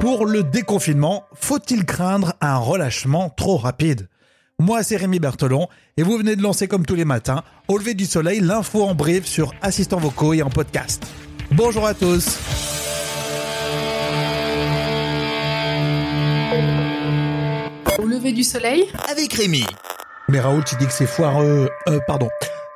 Pour le déconfinement, faut-il craindre un relâchement trop rapide? Moi, c'est Rémi Berthelon et vous venez de lancer comme tous les matins, au lever du soleil, l'info en brief sur assistants vocaux et en podcast. Bonjour à tous. Au lever du soleil? Avec Rémi. Mais Raoul, tu dis que c'est foireux. Euh, pardon.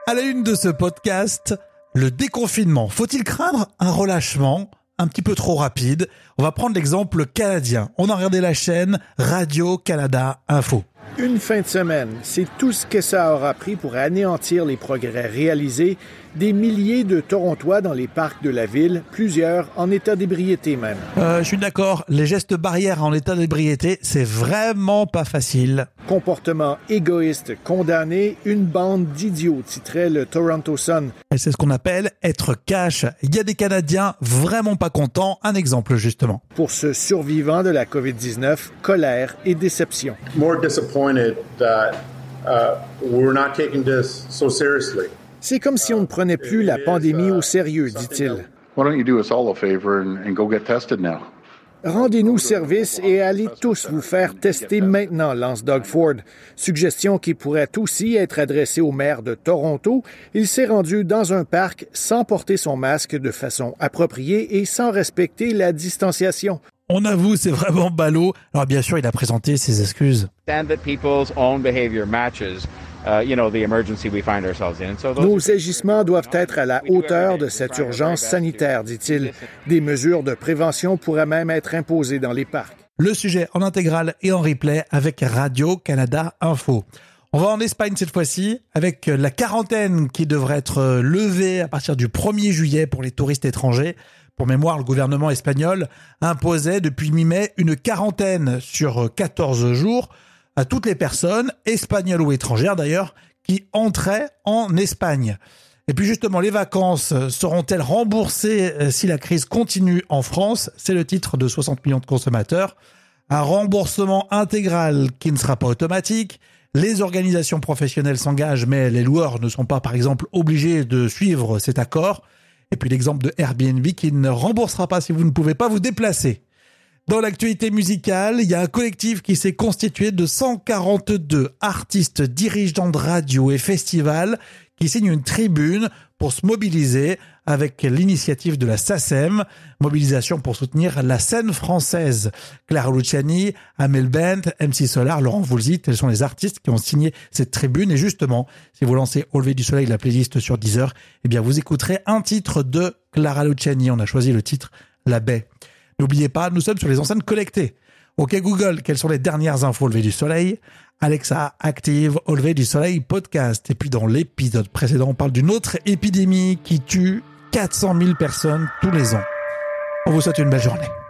À la une de ce podcast, le déconfinement. Faut-il craindre un relâchement un petit peu trop rapide. On va prendre l'exemple canadien. On a regardé la chaîne Radio-Canada Info. Une fin de semaine, c'est tout ce que ça aura pris pour anéantir les progrès réalisés des milliers de Torontois dans les parcs de la ville, plusieurs en état d'ébriété même. Euh, je suis d'accord, les gestes barrières en état d'ébriété, c'est vraiment pas facile. Comportement égoïste condamné, une bande d'idiots, titrait le Toronto Sun. Et c'est ce qu'on appelle être cash. Il y a des Canadiens vraiment pas contents, un exemple justement. Pour ce survivant de la COVID-19, colère et déception. More disappointed that uh, we're not taking this so seriously. C'est comme si on ne prenait plus la pandémie au sérieux, dit-il. Rendez-nous service et allez tous vous faire tester maintenant, lance Doug Ford. Suggestion qui pourrait aussi être adressée au maire de Toronto. Il s'est rendu dans un parc sans porter son masque de façon appropriée et sans respecter la distanciation. On avoue, c'est vraiment ballot. Alors bien sûr, il a présenté ses excuses. Nos agissements doivent être à la hauteur de cette urgence sanitaire, dit-il. Des mesures de prévention pourraient même être imposées dans les parcs. Le sujet en intégral et en replay avec Radio-Canada Info. On va en Espagne cette fois-ci avec la quarantaine qui devrait être levée à partir du 1er juillet pour les touristes étrangers. Pour mémoire, le gouvernement espagnol imposait depuis mi-mai une quarantaine sur 14 jours à toutes les personnes, espagnoles ou étrangères d'ailleurs, qui entraient en Espagne. Et puis justement, les vacances seront-elles remboursées euh, si la crise continue en France? C'est le titre de 60 millions de consommateurs. Un remboursement intégral qui ne sera pas automatique. Les organisations professionnelles s'engagent, mais les loueurs ne sont pas, par exemple, obligés de suivre cet accord. Et puis l'exemple de Airbnb qui ne remboursera pas si vous ne pouvez pas vous déplacer. Dans l'actualité musicale, il y a un collectif qui s'est constitué de 142 artistes, dirigeants de radio et festivals qui signent une tribune pour se mobiliser avec l'initiative de la SACEM, mobilisation pour soutenir la scène française. Clara Luciani, Amel Bent, MC Solar, Laurent Voulzy, tels sont les artistes qui ont signé cette tribune. Et justement, si vous lancez Au lever du soleil, la playlist sur Deezer, eh bien, vous écouterez un titre de Clara Luciani. On a choisi le titre La baie. N'oubliez pas, nous sommes sur les enceintes connectées. Ok Google, quelles sont les dernières infos au lever du soleil? Alexa active au lever du soleil podcast. Et puis dans l'épisode précédent, on parle d'une autre épidémie qui tue 400 000 personnes tous les ans. On vous souhaite une belle journée.